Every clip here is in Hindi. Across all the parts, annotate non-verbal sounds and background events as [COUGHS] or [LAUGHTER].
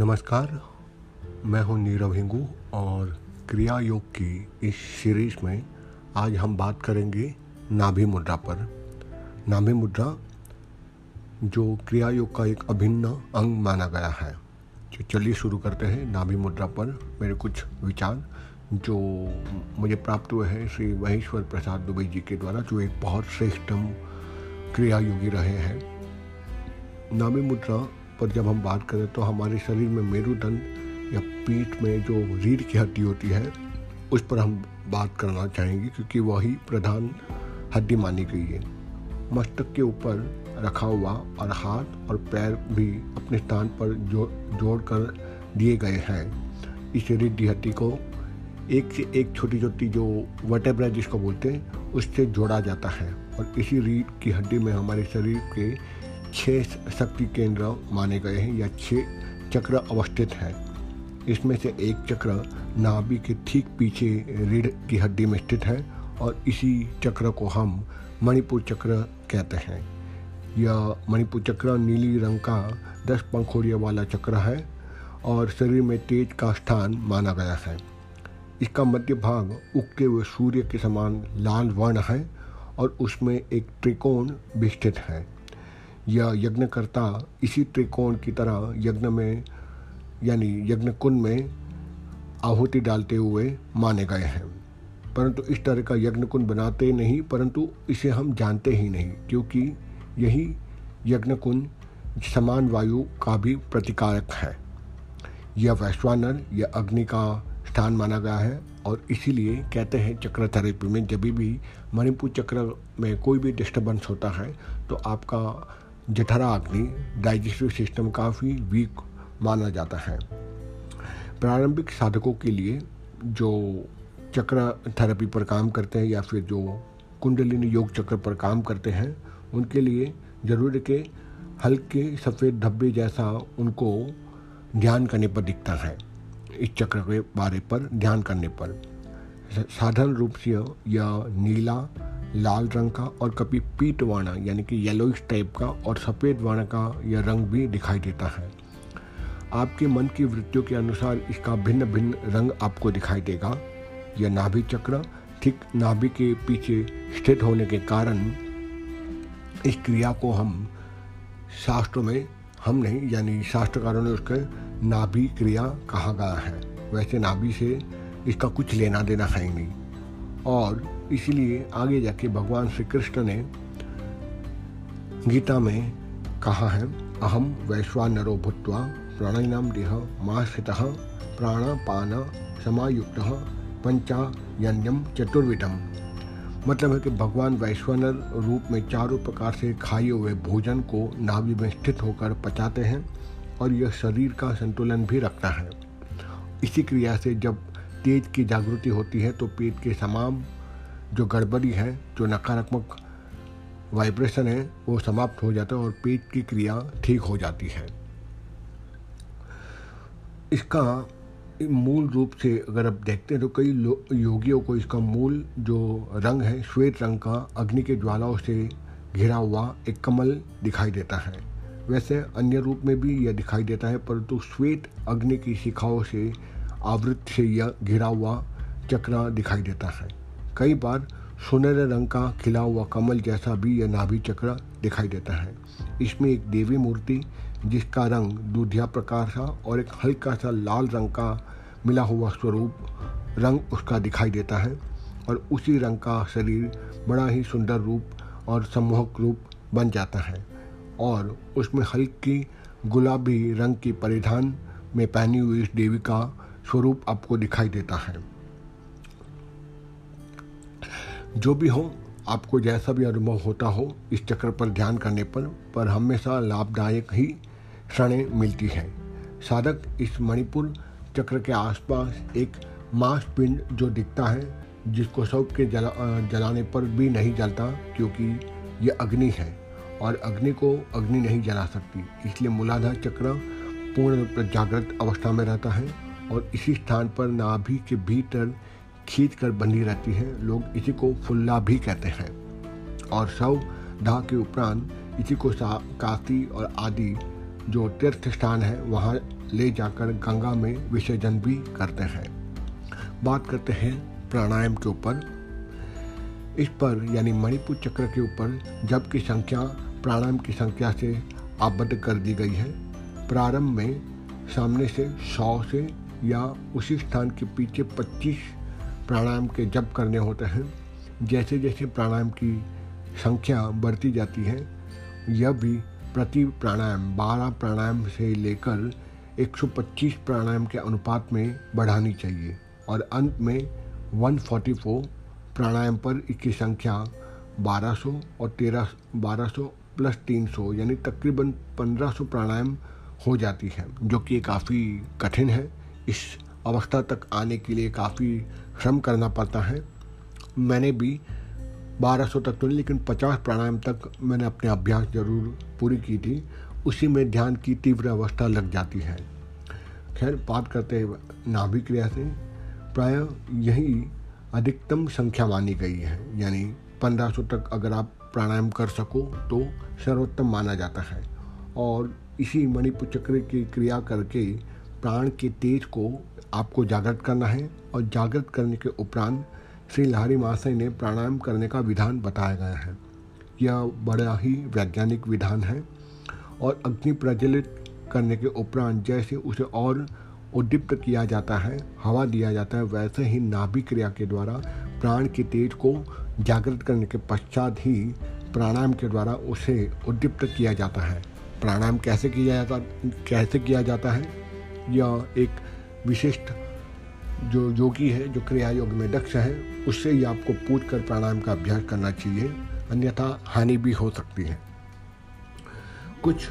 नमस्कार, मैं हूँ नीरव हिंगू और क्रिया योग की इस सीरीज़ में आज हम बात करेंगे नाभि मुद्रा पर। नाभि मुद्रा, जो क्रिया योग का एक अभिन्न अंग माना गया है। तो चलिए शुरू करते हैं नाभि मुद्रा पर। मेरे कुछ विचार, जो मुझे प्राप्त हुए हैं श्री महेश्वर प्रसाद दुबे जी के द्वारा, जो एक बहुत श्रेष्ठम क्रिया योगी रहे हैं। नाभि मुद्रा पर जब हम बात करें तो हमारे शरीर में मेरुदंड या पीठ में जो रीढ़ की हड्डी होती है, उस पर हम बात करना चाहेंगे क्योंकि वही प्रधान हड्डी मानी गई है। मस्तक के ऊपर रखा हुआ और हाथ और पैर भी अपने स्थान पर जो जोड़ कर दिए गए हैं। इस रीढ़ हड्डी को एक से एक छोटी छोटी जो वटेब्रा जिसको बोलते हैं, उससे जोड़ा जाता है और इसी रीढ़ की हड्डी में हमारे शरीर के छः शक्ति केंद्र माने गए हैं या छः चक्र अवस्थित हैं। इसमें से एक चक्र नाभि के ठीक पीछे रीढ़ की हड्डी में स्थित है और इसी चक्र को हम मणिपुर चक्र कहते हैं। यह मणिपुर चक्र नीली रंग का दस पंखोड़ियों वाला चक्र है और शरीर में तेज का स्थान माना गया है। इसका मध्य भाग उगते हुए सूर्य के समान लाल वर्ण है और उसमें एक त्रिकोण भी स्थित है। यह यज्ञकर्ता इसी त्रिकोण की तरह यज्ञ में, यानी यज्ञ कुंड में आहुति डालते हुए माने गए हैं। परंतु इस तरह का यज्ञ कुंड बनाते नहीं, परंतु इसे हम जानते ही नहीं, क्योंकि यही यज्ञ कुंड समान वायु का भी प्रतिकारक है। यह वैश्वानर, यह अग्नि का स्थान माना गया है, और इसीलिए कहते हैं चक्र थेरेपी में जब भी मणिपुर चक्र में कोई भी डिस्टर्बेंस होता है तो आपका जठरा अग्नि डाइजेस्टिव सिस्टम काफ़ी वीक माना जाता है। प्रारंभिक साधकों के लिए जो चक्र थेरेपी पर काम करते हैं या फिर जो कुंडलिनी योग चक्र पर काम करते हैं, उनके लिए ज़रूर के हल्के सफ़ेद धब्बे जैसा उनको ध्यान करने पर दिखता है। इस चक्र के बारे पर ध्यान करने पर। साधारण रूप से यह नीला लाल रंग का और कभी पीट वर्ण यानी कि येलोइश टाइप का और सफ़ेद वर्ण का यह रंग भी दिखाई देता है। आपके मन की वृत्तियों के अनुसार इसका भिन्न भिन्न रंग आपको दिखाई देगा। यह नाभि चक्र ठीक नाभि के पीछे स्थित होने के कारण इस क्रिया को हम शास्त्रों में हम नहीं, यानी शास्त्रकारों ने उसके नाभि क्रिया कहा गया है। वैसे नाभि से इसका कुछ लेना देना है नहीं। और इसीलिए आगे जाके भगवान श्री कृष्ण ने गीता में कहा है अहम वैश्वानरो भूतवा प्राणायाम देह माँ स्थित प्राणापान समायुक्त पंचायन्यम चतुर्विधम। मतलब है कि भगवान वैश्वानर रूप में चारों प्रकार से खाए हुए भोजन को नाभि में स्थित होकर पचाते हैं और यह शरीर का संतुलन भी रखता है। इसी क्रिया से जब तेज की जागृति होती है तो पेट के तमाम जो गड़बड़ी है, जो नकारात्मक वाइब्रेशन है, वो समाप्त हो जाता है और पेट की क्रिया ठीक हो जाती है। इसका मूल रूप से अगर आप देखते हैं तो कई योगियों को इसका मूल जो रंग है, श्वेत रंग का अग्नि के ज्वालाओं से घिरा हुआ एक कमल दिखाई देता है। वैसे अन्य रूप में भी यह दिखाई देता है, परंतु श्वेत अग्नि की शिखाओं से आवृत से यह घिरा हुआ चक्र दिखाई देता है। कई बार सुनहरे रंग का खिला हुआ कमल जैसा भी यह नाभि चक्र दिखाई देता है। इसमें एक देवी मूर्ति, जिसका रंग दूधिया प्रकार सा और एक हल्का सा लाल रंग का मिला हुआ स्वरूप रंग उसका दिखाई देता है और उसी रंग का शरीर बड़ा ही सुंदर रूप और सम्मोहक रूप बन जाता है और उसमें हल्की गुलाबी रंग की परिधान में पहनी हुई इस देवी का स्वरूप आपको दिखाई देता है। जो भी हो, आपको जैसा भी अनुभव होता हो, इस चक्र पर ध्यान करने पर पर हमेशा लाभदायक ही क्षणें मिलती हैं। साधक इस मणिपुर चक्र के आसपास एक मांस पिंड जो दिखता है, जिसको सब के जला जलाने पर भी नहीं जलता, क्योंकि यह अग्नि है और अग्नि को अग्नि नहीं जला सकती। इसलिए मूलाधार चक्र पूर्ण जागृत अवस्था में रहता है और इसी स्थान पर नाभि के भीतर खींच कर बंधी रहती है। लोग इसी को फुल्ला भी कहते हैं। और सौ दाह के उपरांत इसी को काशी और आदि जो तीर्थ स्थान है, वहाँ ले जाकर गंगा में विसर्जन भी करते हैं। बात करते हैं प्राणायाम के ऊपर। इस पर, यानी मणिपुर चक्र के ऊपर जब की संख्या, प्राणायाम की संख्या से आबद्ध कर दी गई है। प्रारंभ में सामने से सौ से या उसी स्थान के पीछे 25 प्राणायाम के जप करने होते हैं। जैसे जैसे प्राणायाम की संख्या बढ़ती जाती है, यह भी प्रति प्राणायाम 12 प्राणायाम से लेकर 125 प्राणायाम के अनुपात में बढ़ानी चाहिए। और अंत में 144 प्राणायाम पर इसकी संख्या 1200 और 13 1200 प्लस 300 यानी तकरीबन 1500 प्राणायाम हो जाती है, जो कि काफ़ी कठिन है। इस अवस्था तक आने के लिए काफ़ी श्रम करना पड़ता है। मैंने भी 1200 तक तो नहीं, लेकिन 50 प्राणायाम तक मैंने अपने अभ्यास ज़रूर पूरी की थी। उसी में ध्यान की तीव्र अवस्था लग जाती है। खैर, बात करते हैं नाभि क्रिया से प्राय यही अधिकतम संख्या मानी गई है। यानी 1500 तक अगर आप प्राणायाम कर सको तो सर्वोत्तम माना जाता है। और इसी मणिपुर चक्र की क्रिया करके प्राण के तेज को आपको जागृत करना है और जागृत करने के उपरांत श्री लहरी महाशय ने प्राणायाम करने का विधान बताया गया है। यह बड़ा ही वैज्ञानिक विधान है और अग्नि प्रज्वलित करने के उपरांत जैसे उसे और उद्दीप्त किया जाता है, हवा दिया जाता है, वैसे ही नाभि क्रिया के द्वारा प्राण के तेज को जागृत करने के पश्चात ही प्राणायाम के द्वारा उसे उद्दीप्त किया जाता है। प्राणायाम कैसे किया जाता, कैसे किया जाता है? यह एक विशिष्ट जो योगी है, जो क्रिया योग में दक्ष है, उससे ही आपको पूछ कर प्राणायाम का अभ्यास करना चाहिए। अन्यथा हानि भी हो सकती है। कुछ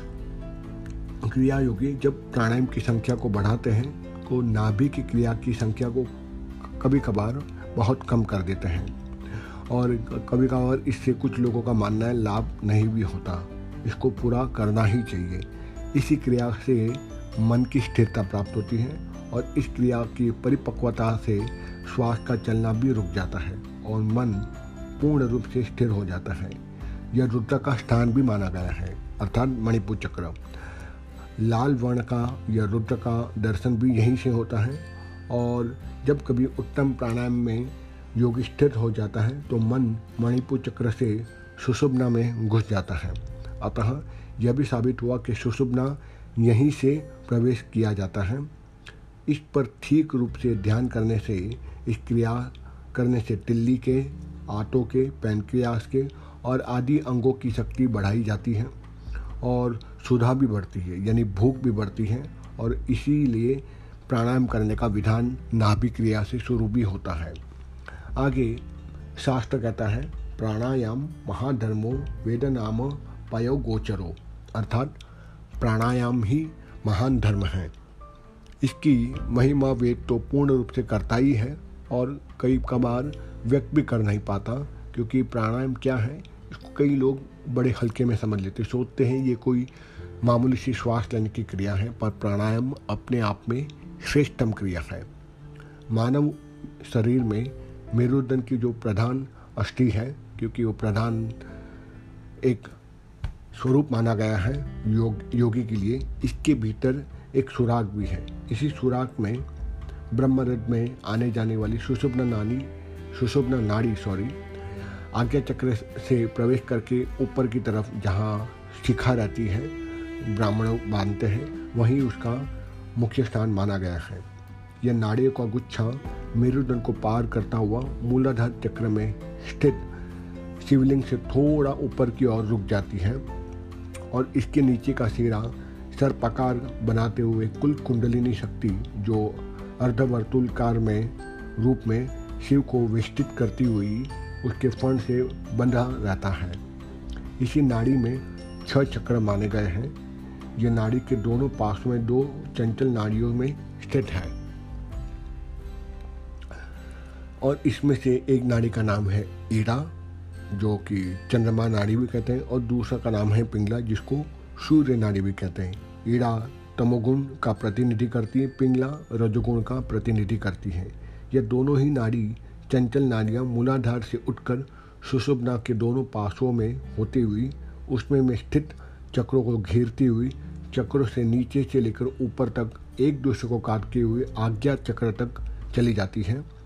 क्रिया योगी जब प्राणायाम की संख्या को बढ़ाते हैं तो नाभि की क्रिया की संख्या को कभी कभार बहुत कम कर देते हैं। और कभी कभार इससे कुछ लोगों का मानना है, लाभ नहीं भी होता। इसको पूरा करना ही चाहिए। इसी क्रिया से मन की स्थिरता प्राप्त होती है और इस क्रिया की परिपक्वता से श्वास का चलना भी रुक जाता है और मन पूर्ण रूप से स्थिर हो जाता है। यह रुद्र का स्थान भी माना गया है, अर्थात मणिपुर चक्र। लाल वर्ण का या रुद्र का दर्शन भी यहीं से होता है और जब कभी उत्तम प्राणायाम में योग स्थिर हो जाता है तो मन मणिपुर चक्र से सुषुप्ना में घुस जाता है। अतः यह भी साबित हुआ कि सुषुप्ना यहीं से प्रवेश किया जाता है। इस पर ठीक रूप से ध्यान करने से, इस क्रिया करने से तिल्ली के, आटों के, पैनक्रियास के और आदि अंगों की शक्ति बढ़ाई जाती है और सुधा भी बढ़ती है, यानी भूख भी बढ़ती है और इसीलिए प्राणायाम करने का विधान नाभि क्रिया से शुरू भी होता है। आगे शास्त्र कहता है, प्राणायाम महाधर्मो वेद नाम पयो गोचरो अर्थात प्राणायाम ही महान धर्म है। इसकी महिमा वेद तो पूर्ण रूप से करता ही है और कई कबार व्यक्त भी कर नहीं पाता, क्योंकि प्राणायाम क्या है, इसको कई लोग बड़े हल्के में समझ लेते, सोचते हैं ये कोई मामूली सी श्वास लेने की क्रिया है, पर प्राणायाम अपने आप में श्रेष्ठतम क्रिया है। मानव शरीर में मेरुदंड की जो प्रधान अस्थि है, क्योंकि वो प्रधान एक स्वरूप माना गया है योग, योगी के लिए। इसके भीतर एक सुराग भी है। इसी सुराग में ब्रह्मरथ में आने जाने वाली सुषुप्न नानी सुषुप्न नाड़ी सॉरी आज्ञा चक्र से प्रवेश करके ऊपर की तरफ़ जहाँ शिखा रहती है, ब्राह्मण बांधते हैं, वहीं उसका मुख्य स्थान माना गया है। यह नाड़ियों का गुच्छा मेरुदंड को पार करता हुआ मूलाधार चक्र में स्थित शिवलिंग से थोड़ा ऊपर की ओर रुक जाती है। और इसके नीचे का सिरा सर्पाकार बनाते हुए कुल कुंडलिनी शक्ति जो अर्धवर्तुलकार में, रूप में शिव को विस्तृत करती हुई उसके फण से बंधा रहता है। इसी नाड़ी में छह चक्र माने गए हैं। ये नाड़ी के दोनों पास में दो चंचल नाड़ियों में स्थित है। और इसमें से एक नाड़ी का नाम है ईड़ा। जो कि चंद्रमा नाड़ी भी कहते हैं और दूसरा का नाम है पिंगला, जिसको सूर्य नाड़ी भी कहते हैं। ईड़ा तमोगुण का प्रतिनिधि करती है, पिंगला रजोगुण का प्रतिनिधि करती है। यह दोनों ही नाड़ी चंचल नाड़ियाँ मूलाधार से उठकर सुषुप्ना के दोनों पासों में होती हुई, उसमें में स्थित चक्रों को घेरती हुई, चक्रों से नीचे से लेकर ऊपर तक एक दूसरे को काटते हुए आज्ञा चक्र तक चली जाती है।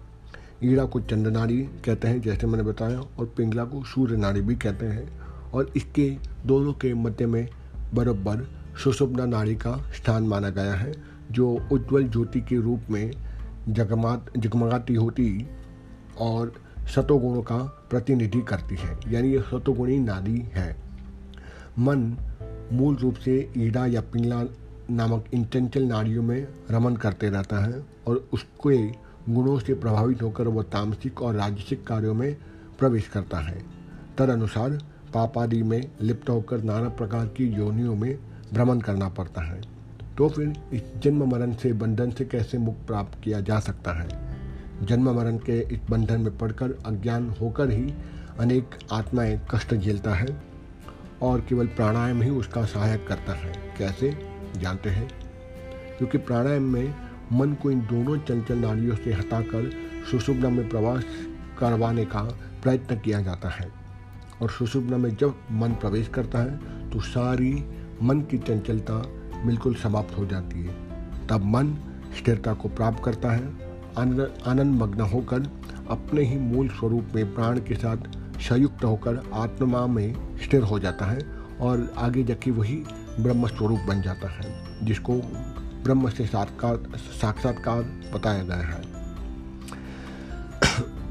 ईड़ा को चंद्र नाड़ी कहते हैं, जैसे मैंने बताया, और पिंगला को सूर्य नाड़ी भी कहते हैं। और इसके दोनों के मध्य में बराबर सुषुप्ना नाड़ी का स्थान माना गया है, जो उज्ज्वल ज्योति के रूप में जगमात, जगमगाती होती और सतोगुणों का प्रतिनिधि करती है। यानी ये सतोगुणी नाड़ी है। मन मूल रूप से ईड़ा या पिंगला नामक इन चंचल नाड़ियों में रमन करते रहता है, और उसके गुणों से प्रभावित होकर वह तामसिक और राजसिक कार्यों में प्रवेश करता है। तदनुसार पापादि में लिप्त होकर नाना प्रकार की योनियों में भ्रमण करना पड़ता है। तो फिर इस जन्म मरण से बंधन से कैसे मुक्त प्राप्त किया जा सकता है? जन्म मरण के इस बंधन में पड़कर अज्ञान होकर ही अनेक आत्माएँ कष्ट झेलता है और केवल प्राणायाम ही उसका सहायक करता है। कैसे? जानते हैं? क्योंकि प्राणायाम में मन को इन दोनों चंचल नाड़ियों से हटाकर सुषुप्ना में प्रवास करवाने का प्रयत्न किया जाता है। और सुषुप्ना में जब मन प्रवेश करता है तो सारी मन की चंचलता बिल्कुल समाप्त हो जाती है। तब मन स्थिरता को प्राप्त करता है, आनंद मग्न होकर अपने ही मूल स्वरूप में प्राण के साथ संयुक्त होकर आत्मा में स्थिर हो जाता है और आगे जाके वही ब्रह्म स्वरूप बन जाता है, जिसको ब्रह्म से साक्षात्कार साक्षात्कार बताया गया है।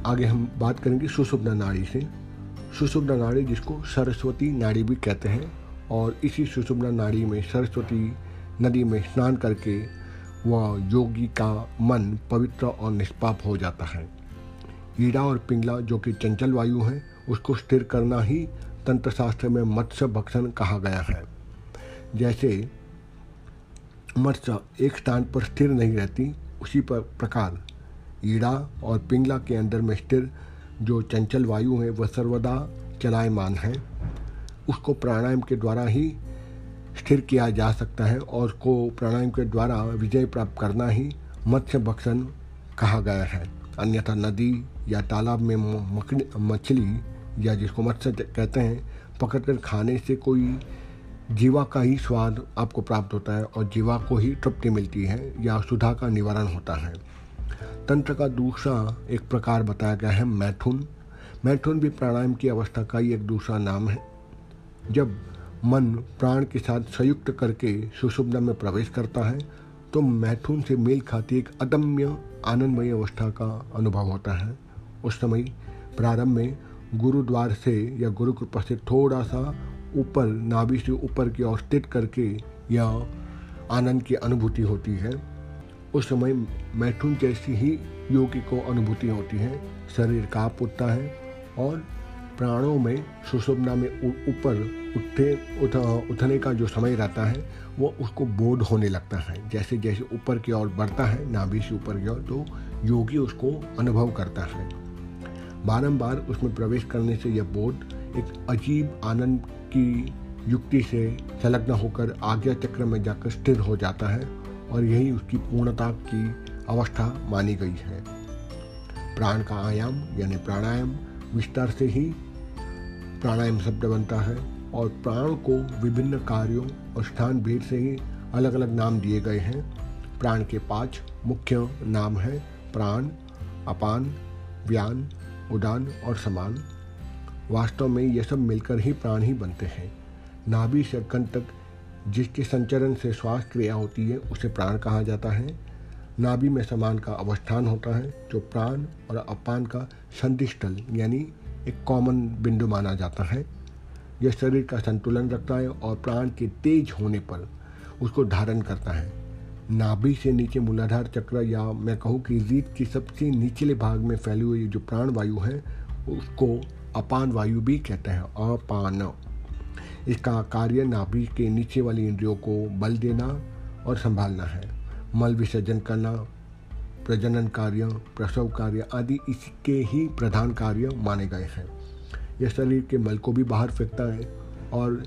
आगे हम बात करेंगे सुषुप्ना नाड़ी से। सुषुप्ना नाड़ी जिसको सरस्वती नाड़ी भी कहते हैं और इसी सुषुप्ना नाड़ी में सरस्वती नदी में स्नान करके वह योगी का मन पवित्र और निष्पाप हो जाता है। ईड़ा और पिंगला जो कि चंचल वायु हैं, उसको स्थिर करना ही तंत्र शास्त्र में मत्स्य भक्षण कहा गया है। जैसे मत्स्य एक स्थान पर स्थिर नहीं रहती, उसी पर प्रकार ईड़ा और पिंगला के अंदर में स्थिर जो चंचल वायु है, वह सर्वदा चलायमान है। उसको प्राणायाम के द्वारा ही स्थिर किया जा सकता है और उसको प्राणायाम के द्वारा विजय प्राप्त करना ही मत्स्य भक्षण कहा गया है। अन्यथा नदी या तालाब में मछली या जिसको मत्स्य कहते हैं, पकड़कर खाने से कोई जीवा का ही स्वाद आपको प्राप्त होता है और जीवा को ही तृप्ति मिलती है या सुधा का निवारण होता है। तंत्र का दूसरा एक प्रकार बताया गया है, मैथुन। मैथुन भी प्राणायाम की अवस्था का ही एक दूसरा नाम है। जब मन प्राण के साथ संयुक्त करके सुषुप्ना में प्रवेश करता है तो मैथुन से मेल खाती एक अदम्य, आनंदमय अवस्था का अनुभव होता है। उस समय प्रारंभ में गुरुद्वार से या गुरु कृपा से थोड़ा सा ऊपर नाभि से ऊपर की ओर स्थित करके यह आनंद की अनुभूति होती है। उस समय मैथुन जैसी ही योगी को अनुभूति होती है। शरीर काप उठता है और प्राणों में सुषुप्ना में ऊपर उठे उठ, उठने का जो समय रहता है वो उसको बोध होने लगता है। जैसे जैसे ऊपर की ओर बढ़ता है नाभि से ऊपर की ओर तो योगी उसको अनुभव करता है। बारंबार उसमें प्रवेश करने से यह बोध एक अजीब आनंद की युक्ति से संलग्न होकर आज्ञा चक्र में जाकर स्थिर हो जाता है और यही उसकी पूर्णता की अवस्था मानी गई है। प्राण का आयाम, यानी प्राणायाम, विस्तार से ही प्राणायाम शब्द बनता है और प्राण को विभिन्न कार्यों और स्थान भेद से ही अलग अलग नाम दिए गए हैं। प्राण के पाँच मुख्य नाम हैं, प्राण, अपान, व्यान, उदान और समान। वास्तव में ये सब मिलकर ही प्राण ही बनते हैं। नाभि से कंठ तक जिसके संचरण से श्वास क्रिया होती है, उसे प्राण कहा जाता है। नाभि में समान का अवस्थान होता है, जो प्राण और अपान का संधिस्थल यानी एक कॉमन बिंदु माना जाता है। यह शरीर का संतुलन रखता है और प्राण के तेज होने पर उसको धारण करता है। नाभि से नीचे मूलाधार चक्र या मैं कहूँ कि रीत के सबसे निचले भाग में फैली हुई जो प्राण वायु है, उसको अपान वायु भी कहते हैं, अपान। इसका कार्य नाभि के नीचे वाली इंद्रियों को बल देना और संभालना है। मल विसर्जन करना, प्रजनन कार्य, प्रसव कार्य आदि इसके ही प्रधान कार्य माने गए हैं। यह शरीर के मल को भी बाहर फेंकता है और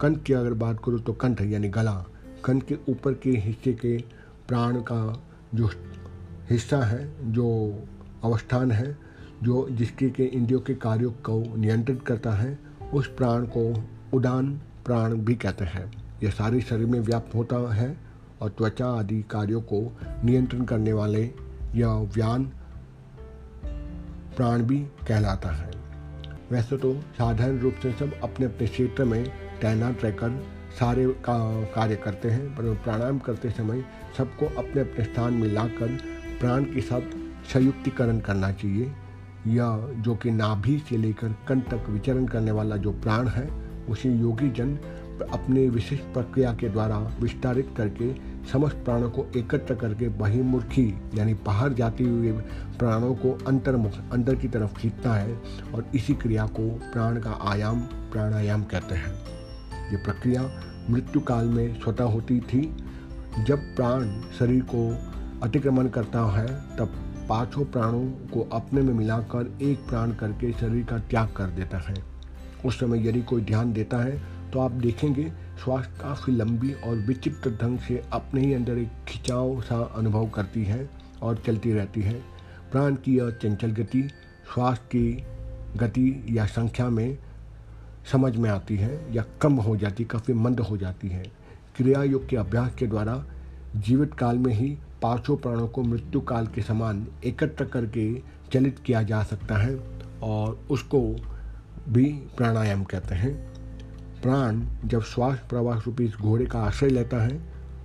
कंठ की अगर बात करूँ तो कंठ यानी गला, कंठ के ऊपर के हिस्से के प्राण का जो हिस्सा है, जो अवस्थान है जो जिसके के इंद्रियों के कार्यों को नियंत्रित करता है, उस प्राण को उड़ान प्राण भी कहते हैं। यह सारे शरीर में व्याप्त होता है और त्वचा आदि कार्यों को नियंत्रण करने वाले यह व्यान प्राण भी कहलाता है। वैसे तो साधारण रूप से सब अपने अपने क्षेत्र में तैनात रहकर सारे का, कार्य करते हैं, पर प्राणायाम करते समय सबको अपने अपने स्थान में लाकर प्राण के साथ संयुक्तिकरण करना चाहिए। या जो कि नाभि से लेकर कण तक विचरण करने वाला जो प्राण है, उसे योगी जन अपने विशिष्ट प्रक्रिया के द्वारा विस्तारित करके समस्त प्राणों को एकत्र करके बहिर्मुखी, यानी बाहर जाते हुए प्राणों को अंतर्मुख, अंदर की तरफ़ खींचता है और इसी क्रिया को प्राण का आयाम, प्राणायाम कहते हैं। ये प्रक्रिया मृत्यु काल में स्वतः होती थी। जब प्राण शरीर को अतिक्रमण करता है, तब पाँचों प्राणों को अपने में मिलाकर एक प्राण करके शरीर का त्याग कर देता है। उस समय यदि कोई ध्यान देता है तो आप देखेंगे श्वास काफ़ी लंबी और विचित्र ढंग से अपने ही अंदर एक खिंचाव सा अनुभव करती है और चलती रहती है। प्राण की यह चंचल गति, श्वास की गति या संख्या में समझ में आती है या कम हो जाती, काफ़ी मंद हो जाती है। क्रिया योग के अभ्यास के द्वारा जीवित काल में ही पाँचों प्राणों को मृत्यु काल के समान एकत्र करके चलित किया जा सकता है और उसको भी प्राणायाम कहते हैं। प्राण जब श्वास प्रवास रूपी इस घोड़े का आश्रय लेता है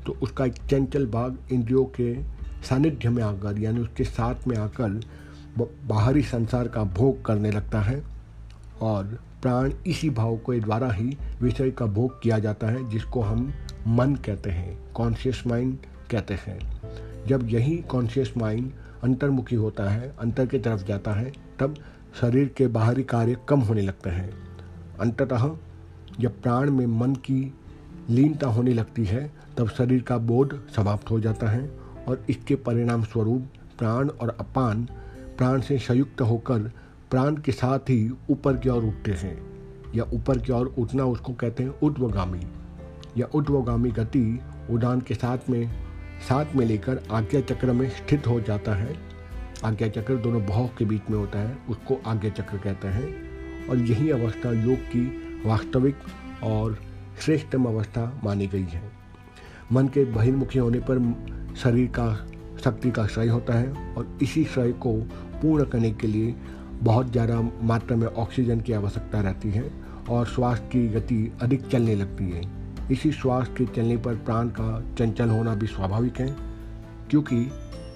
तो उसका एक चंचल भाग इंद्रियों के सानिध्य में आकर, यानी उसके साथ में आकर बाहरी संसार का भोग करने लगता है और प्राण इसी भाव के द्वारा ही विषय का भोग किया जाता है, जिसको हम मन कहते हैं कॉन्शियस माइंड कहते हैं। जब यही कॉन्शियस माइंड अंतर्मुखी होता है, अंतर की तरफ़ जाता है, तब शरीर के बाहरी कार्य कम होने लगते हैं। अंततः जब प्राण में मन की लीनता होने लगती है, तब शरीर का बोध समाप्त हो जाता है और इसके परिणाम स्वरूप प्राण और अपान प्राण से संयुक्त होकर प्राण के साथ ही ऊपर की ओर उठते हैं। या ऊपर की ओर उठना उसको कहते हैं उद्वगामी या उद्वगामी गति उड़ान के साथ में साथ में लेकर आज्ञा चक्र में स्थित हो जाता है। आज्ञा चक्र दोनों भाव के बीच में होता है, उसको आज्ञा चक्र कहते हैं। और यही अवस्था योग की वास्तविक और श्रेष्ठतम अवस्था मानी गई है। मन के बहिर्मुखी होने पर शरीर का, शक्ति का क्षय होता है और इसी क्षय को पूर्ण करने के लिए बहुत ज़्यादा मात्रा में ऑक्सीजन की आवश्यकता रहती है और श्वास की गति अधिक चलने लगती है। इसी श्वास के चलने पर प्राण का चंचल होना भी स्वाभाविक है, क्योंकि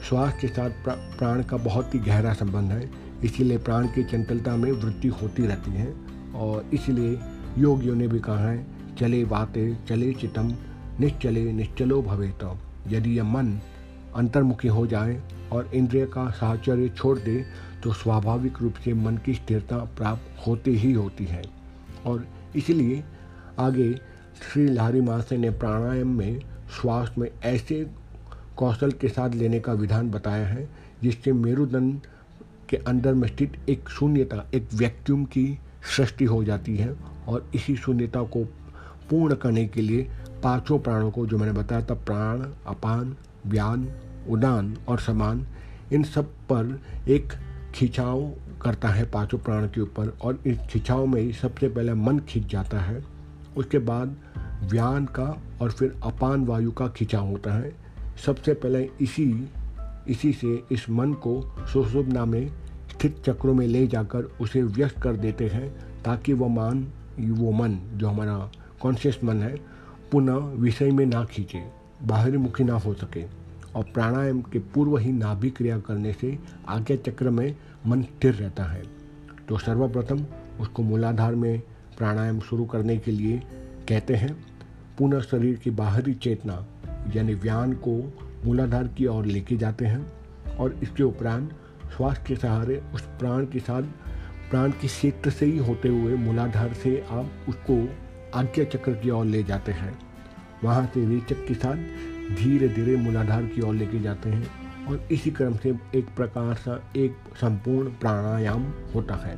श्वास के साथ प्राण का बहुत ही गहरा संबंध है। इसीलिए प्राण की चंचलता में वृद्धि होती रहती है और इसलिए योगियों ने भी कहा है, चले बाते, चले चितम, निश्चले निश्चलो भवे तो यदि यह मन अंतर्मुखी हो जाए और इंद्रिय का साहचर्य छोड़ दे तो स्वाभाविक रूप से मन की स्थिरता प्राप्त होती ही होती है। और इसलिए आगे श्री लहरी महाशय ने प्राणायाम में, श्वास में ऐसे कौशल के साथ लेने का विधान बताया है, जिससे मेरुदंड के अंदर में स्थित एक शून्यता, एक वैक्यूम की सृष्टि हो जाती है और इसी शून्यता को पूर्ण करने के लिए पाँचों प्राणों को, जो मैंने बताया था, प्राण, अपान, व्यान, उदान और समान, इन सब पर एक खिंचाव करता है पाँचों प्राण के ऊपर और इस खिंचाव में सबसे पहले मन खिंच जाता है। उसके बाद व्यान का और फिर अपान वायु का खिंचाव होता है। सबसे पहले इसी इसी से इस मन को सुषुप्ना में स्थित चक्रों में ले जाकर उसे व्यस्त कर देते हैं ताकि वह मान, वो मन, जो हमारा कॉन्शियस मन है, पुनः विषय में ना खींचे, बाहरी मुखी ना हो सके और प्राणायाम के पूर्व ही नाभि क्रिया करने से आज्ञा चक्र में मन स्थिर रहता है। तो सर्वप्रथम उसको मूलाधार में प्राणायाम शुरू करने के लिए कहते हैं पुनः शरीर की बाहरी चेतना, यानी व्यान को मूलाधार की ओर लेके जाते हैं और इसके उपरांत श्वास के सहारे उस प्राण के साथ, प्राण के क्षेत्र से ही होते हुए मूलाधार से आप उसको आज्ञा चक्र की ओर ले जाते हैं। वहाँ से रेचक के साथ धीरे धीरे मूलाधार की ओर लेके जाते हैं और इसी क्रम से एक प्रकार सा एक संपूर्ण प्राणायाम होता है।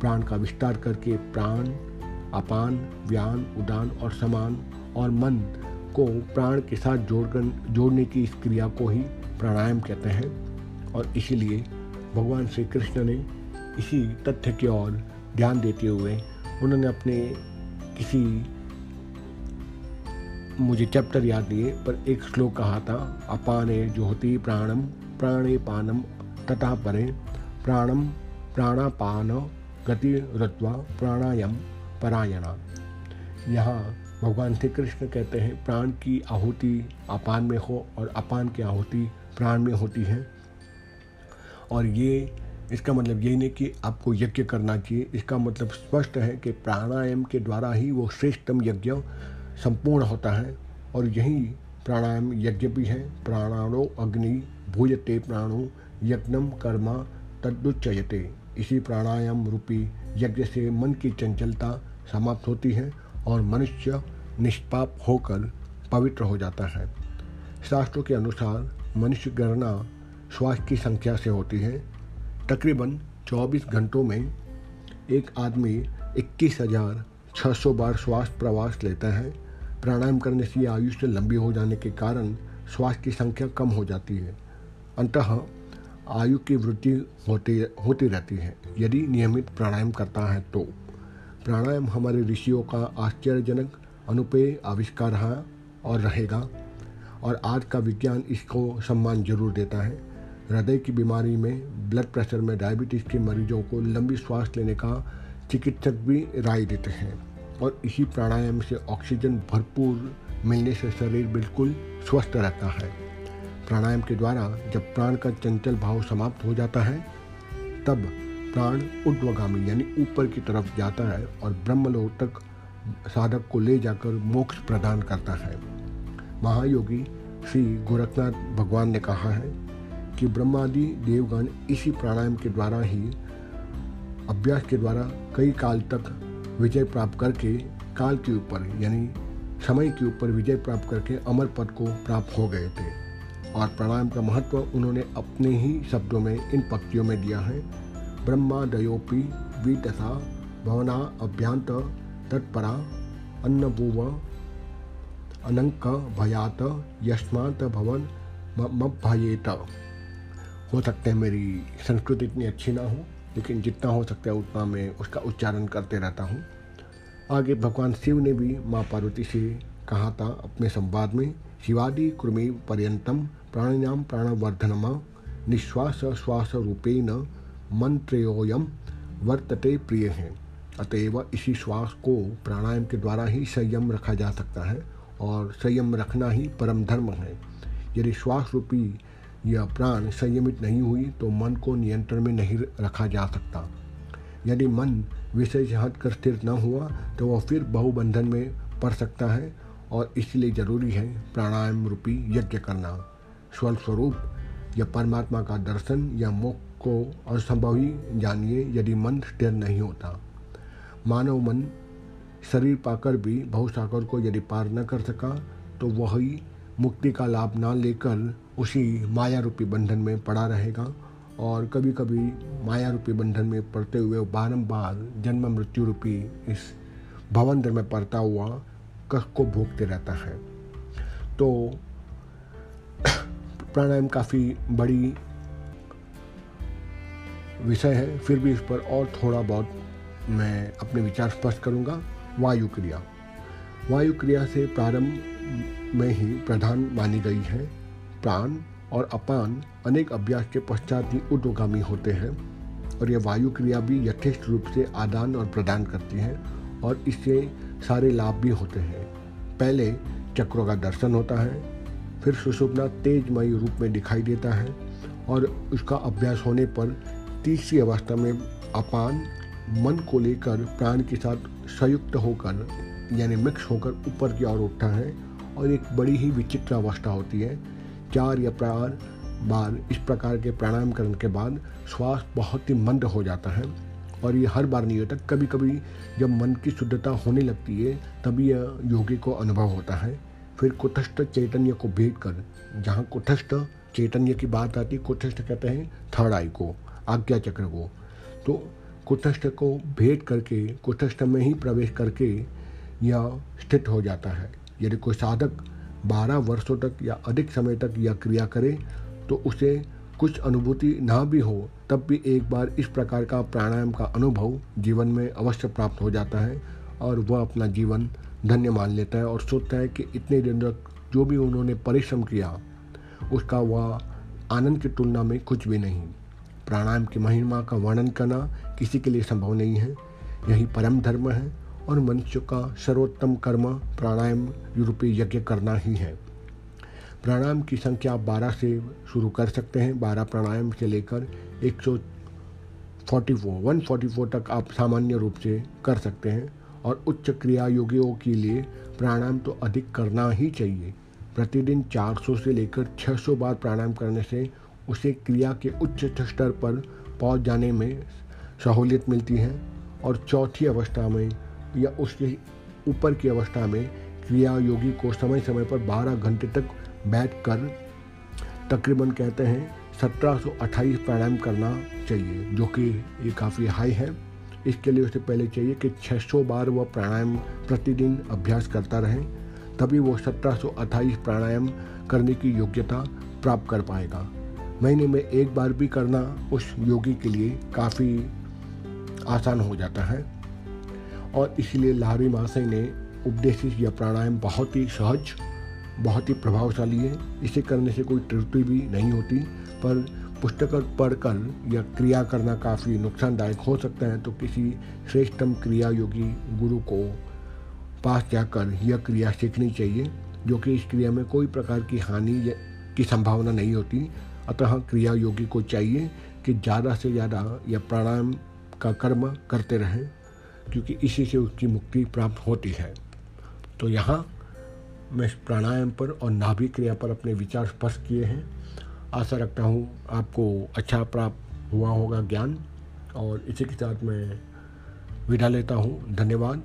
प्राण का विस्तार करके प्राण, अपान, व्यान, उदान और समान और मन को प्राण के साथ जोड़कर जोड़ने की इस क्रिया को ही प्राणायाम कहते हैं। और इसीलिए भगवान श्री कृष्ण ने इसी तथ्य की ओर ध्यान देते हुए उन्होंने अपने किसी, मुझे चैप्टर याद है, पर एक श्लोक कहा था, अपाने ज्योति प्राणम प्राणे पानम तथा परे प्राणम प्राणापान गति रत्वा प्राणायाम परायणा यहाँ भगवान श्री कृष्ण कहते हैं, प्राण की आहुति अपान में हो और अपान की आहुति प्राण में होती है। और ये, इसका मतलब यही नहीं कि आपको यज्ञ करना चाहिए, इसका मतलब स्पष्ट है कि प्राणायाम के द्वारा ही वो श्रेष्ठतम यज्ञ संपूर्ण होता है। और यही प्राणायाम यज्ञ भी है, प्राणाणो अग्नि भूयते प्राणो यज्ञम कर्मा तदुच्चयते। इसी प्राणायाम रूपी यज्ञ से मन की चंचलता समाप्त होती है और मनुष्य निष्पाप होकर पवित्र हो जाता है। शास्त्रों के अनुसार मनुष्य गणना श्वास की संख्या से होती है। तकरीबन 24 घंटों में एक आदमी इक्कीस हज़ार छः सौ बार श्वास प्रवास लेता है। प्राणायाम करने से आयुष्य लंबी हो जाने के कारण श्वास की संख्या कम हो जाती है। अंतः आयु की वृद्धि होती होती रहती है। यदि नियमित प्राणायाम करता है तो। प्राणायाम हमारे ऋषियों का आश्चर्यजनक अनुपेय आविष्कार रहा और रहेगा और आज का विज्ञान इसको सम्मान ज़रूर देता है। हृदय की बीमारी में, ब्लड प्रेशर में डायबिटीज़ के मरीजों को लंबी श्वास लेने का चिकित्सक भी राय देते हैं और इसी प्राणायाम से ऑक्सीजन भरपूर मिलने से शरीर बिल्कुल स्वस्थ रहता है। प्राणायाम के द्वारा जब प्राण का चंचल भाव समाप्त हो जाता है, तब प्राण उद्वगामी यानी ऊपर की तरफ़ जाता है और ब्रह्मलोक तक साधक को ले जाकर मोक्ष प्रदान करता है। महायोगी श्री गोरखनाथ भगवान ने कहा है कि ब्रह्मादि देवगण इसी प्राणायाम के द्वारा ही, अभ्यास के द्वारा कई काल तक विजय प्राप्त करके काल के ऊपर यानी समय के ऊपर विजय प्राप्त करके अमर पद को प्राप्त हो गए थे। और प्राणायाम का महत्व उन्होंने अपने ही शब्दों में, इन पक्तियों में दिया है। ब्रह्मा दयोपी वीतसा भवना अभ्यांत तत्परा अन्नभुव अनंक भयात यस्मात भवन मभ्येत। हो सकता है मेरी संस्कृत इतनी अच्छी ना हो, लेकिन जितना हो सकता है उतना मैं उसका उच्चारण करते रहता हूँ। आगे भगवान शिव ने भी माँ पार्वती से कहा था अपने संवाद में शिवादि कुर्मी पर्यंतम प्राणायाम प्राणवर्धनमा, निश्वास श्वास रूपेण मंत्रोयम वर्तते प्रिय। है अतएव इसी श्वास को प्राणायाम के द्वारा ही संयम रखा जा सकता है और संयम रखना ही परम धर्म है। यदि श्वास रूपी यह प्राण संयमित नहीं हुई तो मन को नियंत्रण में नहीं रखा जा सकता। यदि मन विषय से हटकर स्थिर न हुआ तो वह फिर बहुबंधन में पड़ सकता है और इसलिए ज़रूरी है प्राणायाम रूपी यज्ञ करना। स्वरूप या परमात्मा का दर्शन या मोक्ष को असंभव ही जानिए, यदि मन स्थिर नहीं होता। मानव मन शरीर पाकर भी बहुसागर को यदि पार न कर सका तो वही मुक्ति का लाभ ना लेकर उसी माया रूपी बंधन में पड़ा रहेगा। और कभी कभी माया रूपी बंधन में पड़ते हुए बारंबार जन्म मृत्यु रूपी इस भवंदर में पड़ता हुआ को भोगते रहता है। तो [COUGHS] प्राणायाम काफ़ी बड़ी विषय है, फिर भी इस पर और थोड़ा बहुत मैं अपने विचार स्पष्ट करूँगा। वायु क्रिया। वायु क्रिया से प्रारंभ में ही प्रधान मानी गई है। प्राण और अपान अनेक अभ्यास के पश्चात ही उद्वगामी होते हैं और यह वायु क्रिया भी यथेष्ट रूप से आदान और प्रदान करती है और इससे सारे लाभ भी होते हैं। पहले चक्रों का दर्शन होता है, फिर सुषुप्ना तेजमयी रूप में दिखाई देता है और उसका अभ्यास होने पर तीसरी अवस्था में अपान मन को लेकर प्राण के साथ संयुक्त होकर, यानी मिक्स होकर ऊपर की ओर उठता है और एक बड़ी ही विचित्र अवस्था होती है। चार या प्रार बार इस प्रकार के प्राणायाम करने के बाद श्वास बहुत ही मंद हो जाता है। और ये हर बार नहीं होता। कभी कभी जब मन की शुद्धता होने लगती है, तभी यह योगी को अनुभव होता है। फिर कुटस्थ चैतन्य को भेद कर, जहाँ कुटस्थ चैतन्य की बात आती कुटस्थ कहते हैं थर्ड आई को, आज्ञा चक्र को। तो कुटस्थ को भेद करके कुटस्थ में ही प्रवेश करके यह स्थित हो जाता है। यदि कोई साधक बारह वर्षों तक या अधिक समय तक यह क्रिया करे तो उसे कुछ अनुभूति ना भी हो, तब भी एक बार इस प्रकार का प्राणायाम का अनुभव जीवन में अवश्य प्राप्त हो जाता है और वह अपना जीवन धन्य मान लेता है और सोचता है कि इतने दिन तक जो भी उन्होंने परिश्रम किया, उसका वह आनंद की तुलना में कुछ भी नहीं। प्राणायाम की महिमा का वर्णन करना किसी के लिए संभव नहीं है। यही परम धर्म है और मनुष्य का सर्वोत्तम कर्म प्राणायाम यूरोपीय यज्ञ करना ही है। प्राणायाम की संख्या आप बारह से शुरू कर सकते हैं। बारह प्राणायाम से लेकर एक सौ forty four one forty four तक आप सामान्य रूप से कर सकते हैं। और उच्च क्रिया योगियों के लिए प्राणायाम तो अधिक करना ही चाहिए। प्रतिदिन 400 से लेकर 600 बार प्राणायाम करने से उसे क्रिया के उच्च स्तर पर पहुँच जाने में सहूलियत मिलती है। और चौथी अवस्था में या उसके ऊपर की अवस्था में क्रिया योगी को समय समय पर 12 घंटे तक बैठकर तकरीबन कहते हैं 1728 प्राणायाम करना चाहिए, जो कि ये काफ़ी हाई है। इसके लिए उसे पहले चाहिए कि 600 बार वह प्राणायाम प्रतिदिन अभ्यास करता रहे, तभी वो 1728 प्राणायाम करने की योग्यता प्राप्त कर पाएगा। महीने में एक बार भी करना उस योगी के लिए काफ़ी आसान हो जाता है। और इसलिए लाहरी महाशय ने उपदेशित यह प्राणायाम बहुत ही सहज बहुत ही प्रभावशाली है। इसे करने से कोई त्रुटि भी नहीं होती, पर पुस्तक पढ़कर या क्रिया करना काफ़ी नुकसानदायक हो सकता है तो किसी श्रेष्ठतम क्रिया योगी गुरु को पास जाकर यह क्रिया सीखनी चाहिए, जो कि इस क्रिया में कोई प्रकार की हानि की संभावना नहीं होती। अतः क्रिया योगी को चाहिए कि ज़्यादा से ज़्यादा यह प्राणायाम का कर्म करते रहें, क्योंकि इसी से उसकी मुक्ति प्राप्त होती है। तो यहाँ मैं प्राणायाम पर और नाभिक क्रिया पर अपने विचार स्पष्ट किए हैं। आशा रखता हूँ आपको अच्छा प्राप्त हुआ होगा ज्ञान और इसी के साथ मैं विदा लेता हूँ। धन्यवाद।